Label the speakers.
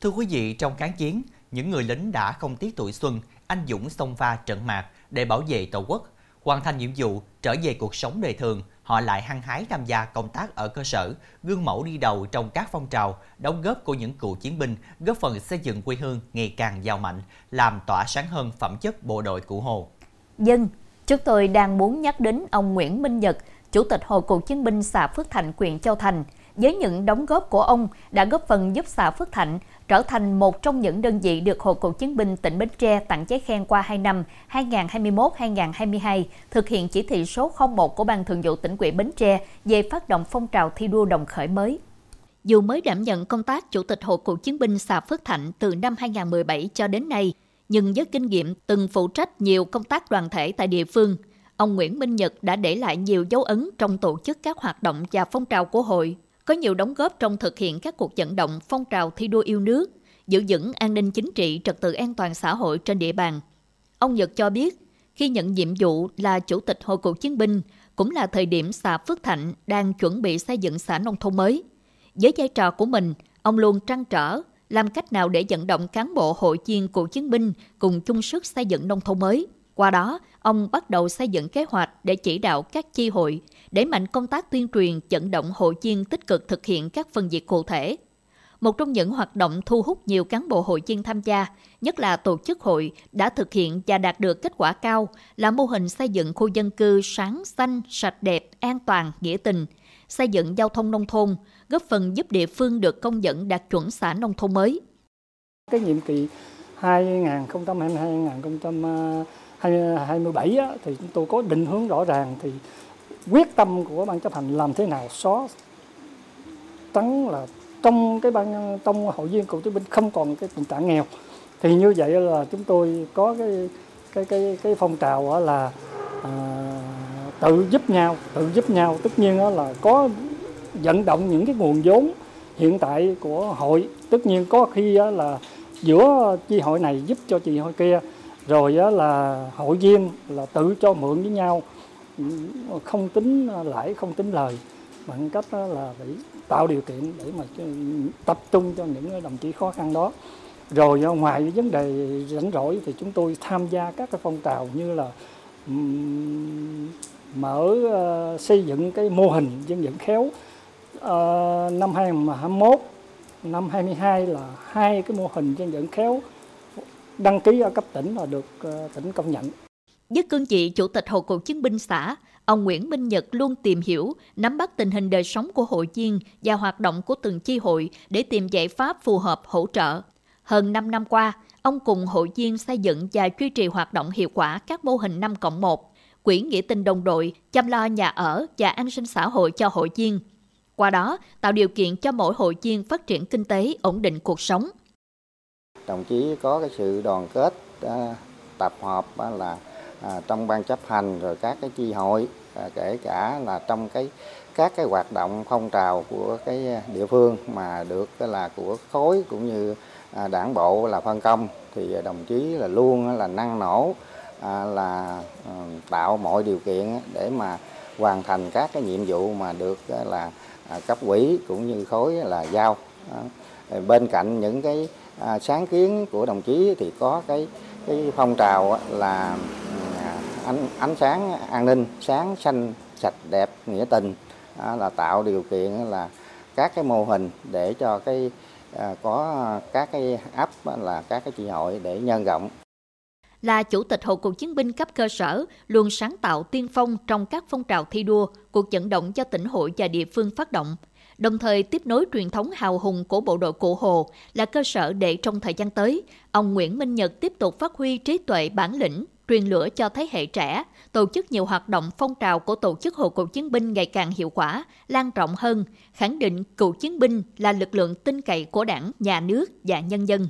Speaker 1: Thưa quý vị, trong kháng chiến, những người lính đã không tiếc tuổi xuân, anh dũng xông pha trận mạc để bảo vệ Tổ quốc. Hoàn thành nhiệm vụ, trở về cuộc sống đời thường, họ lại hăng hái tham gia công tác ở cơ sở, gương mẫu đi đầu trong các phong trào, đóng góp của những cựu chiến binh, góp phần xây dựng quê hương ngày càng giàu mạnh, làm tỏa sáng hơn phẩm chất bộ đội cụ Hồ.
Speaker 2: Dân, chúng tôi đang muốn nhắc đến ông Nguyễn Minh Nhật, Chủ tịch Hội cựu chiến binh xã Phước Thạnh, huyện Châu Thành. Với những đóng góp của ông đã góp phần giúp xã Phước Thạnh trở thành một trong những đơn vị được Hội cựu chiến binh tỉnh Bến Tre tặng giấy khen qua 2 năm 2021-2022 thực hiện chỉ thị số 01 của Ban Thường vụ tỉnh ủy Bến Tre về phát động phong trào thi đua đồng khởi mới. Dù mới đảm nhận công tác Chủ tịch Hội cựu chiến binh xã Phước Thạnh từ năm 2017 cho đến nay, nhưng với kinh nghiệm từng phụ trách nhiều công tác đoàn thể tại địa phương, ông Nguyễn Minh Nhật đã để lại nhiều dấu ấn trong tổ chức các hoạt động và phong trào của hội, có nhiều đóng góp trong thực hiện các cuộc vận động phong trào thi đua yêu nước, giữ vững an ninh chính trị, trật tự an toàn xã hội trên địa bàn. Ông Nhật cho biết, khi nhận nhiệm vụ là Chủ tịch Hội cựu chiến binh, cũng là thời điểm xã Phước Thạnh đang chuẩn bị xây dựng xã nông thôn mới. Với vai trò của mình, ông luôn trăn trở làm cách nào để vận động cán bộ hội viên cựu chiến binh cùng chung sức xây dựng nông thôn mới. Qua đó, ông bắt đầu xây dựng kế hoạch để chỉ đạo các chi hội, để mạnh công tác tuyên truyền dẫn động hội viên tích cực thực hiện các phần việc cụ thể. Một trong những hoạt động thu hút nhiều cán bộ hội viên tham gia, nhất là tổ chức hội đã thực hiện và đạt được kết quả cao là mô hình xây dựng khu dân cư sáng, xanh, sạch đẹp, an toàn, nghĩa tình, xây dựng giao thông nông thôn, góp phần giúp địa phương được công nhận đạt chuẩn xã nông thôn mới.
Speaker 3: Cái nhiệm kỳ 2022-2022 2027 á, thì chúng tôi có định hướng rõ ràng thì quyết tâm của ban chấp hành làm thế nào xóa trắng là trong cái ban trong hội viên cựu chiến binh không còn cái tình trạng nghèo. Thì như vậy là chúng tôi có cái cái cái cái phong trào là à, tự giúp nhau tự giúp nhau. Tất nhiên là có vận động những cái nguồn vốn hiện tại của hội. Tất nhiên có khi là giữa chi hội này giúp cho chị hội kia rồi là hội viên là tự cho mượn với nhau. Không tính lãi, không tính lời. Bằng cách là phải tạo điều kiện để mà tập trung cho những đồng chí khó khăn đó. Rồi ngoài vấn đề rảnh rỗi thì chúng tôi tham gia các cái phong trào như là mở ờ, xây dựng cái mô hình dân vận khéo. Ờ, năm 2021 năm 22 là hai cái mô hình dân vận khéo đăng ký ở cấp tỉnh là được ờ, tỉnh công nhận.
Speaker 2: Với cương vị Chủ tịch Hội cựu chiến binh xã, ông Nguyễn Minh Nhật luôn tìm hiểu, nắm bắt tình hình đời sống của hội viên và hoạt động của từng chi hội để tìm giải pháp phù hợp hỗ trợ. Hơn 5 năm qua, ông cùng hội viên xây dựng và duy trì hoạt động hiệu quả các mô hình 5 cộng 1, quỹ nghĩa tình đồng đội, chăm lo nhà ở và an sinh xã hội cho hội viên. Qua đó, tạo điều kiện cho mỗi hội viên phát triển kinh tế, ổn định cuộc sống
Speaker 4: đồng chí có cái sự đoàn kết à, tập hợp à, là à, trong ban chấp hành rồi các cái chi hội à, kể cả là trong cái các cái hoạt động phong trào của cái à, địa phương mà được à, là của khối cũng như đảng bộ là phân công thì đồng chí là luôn là năng nổ là tạo mọi điều kiện để mà hoàn thành các cái nhiệm vụ mà được là cấp quỹ cũng như khối là giao. Bên cạnh những cái à, sáng kiến của đồng chí thì có cái cái phong trào là à, ánh ánh sáng an ninh sáng xanh sạch đẹp nghĩa tình. À, là tạo điều kiện là các cái mô hình để cho cái à, có các cái áp là các cái chị hội để nhân rộng.
Speaker 2: Là chủ tịch hội cựu chiến binh cấp cơ sở, luôn sáng tạo tiên phong trong các phong trào thi đua, cuộc vận động cho tỉnh hội và địa phương phát động đồng thời tiếp nối truyền thống hào hùng của bộ đội Cụ Hồ là cơ sở để trong thời gian tới, ông Nguyễn Minh Nhật tiếp tục phát huy trí tuệ bản lĩnh, truyền lửa cho thế hệ trẻ, tổ chức nhiều hoạt động phong trào của tổ chức hội Cựu Chiến binh ngày càng hiệu quả, lan rộng hơn, khẳng định cựu chiến binh là lực lượng tin cậy của đảng, nhà nước và nhân dân.